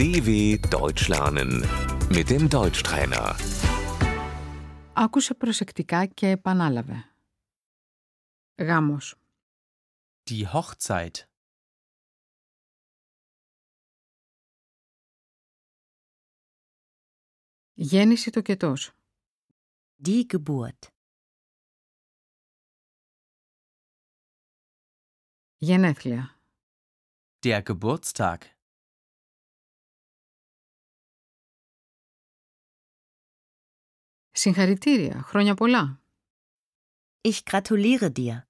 DW Deutsch lernen mit dem Deutschtrainer. Άκουσε προσεκτικά και επανάλαβε. Γάμος. Die Hochzeit. Γέννηση τοκετός. Die Geburt. Γενέθλια. Der Geburtstag. Συγχαρητήρια. Χρόνια πολλά. Ich gratuliere dir.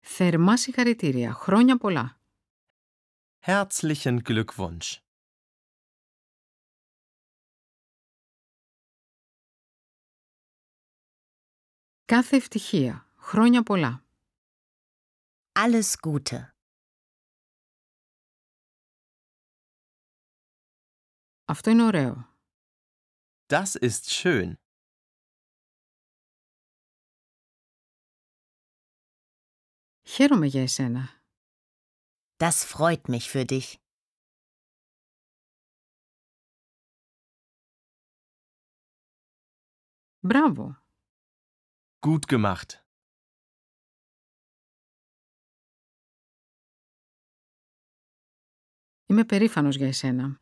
Θερμά συγχαρητήρια. Χρόνια πολλά. Herzlichen Glückwunsch. Κάθε ευτυχία. Χρόνια πολλά. Alles Gute. Αυτό είναι ωραίο. Das ist schön. Χαίρομαι για εσένα. Das freut mich für dich. Μπράβο. Gut gemacht. Είμαι περήφανος για εσένα.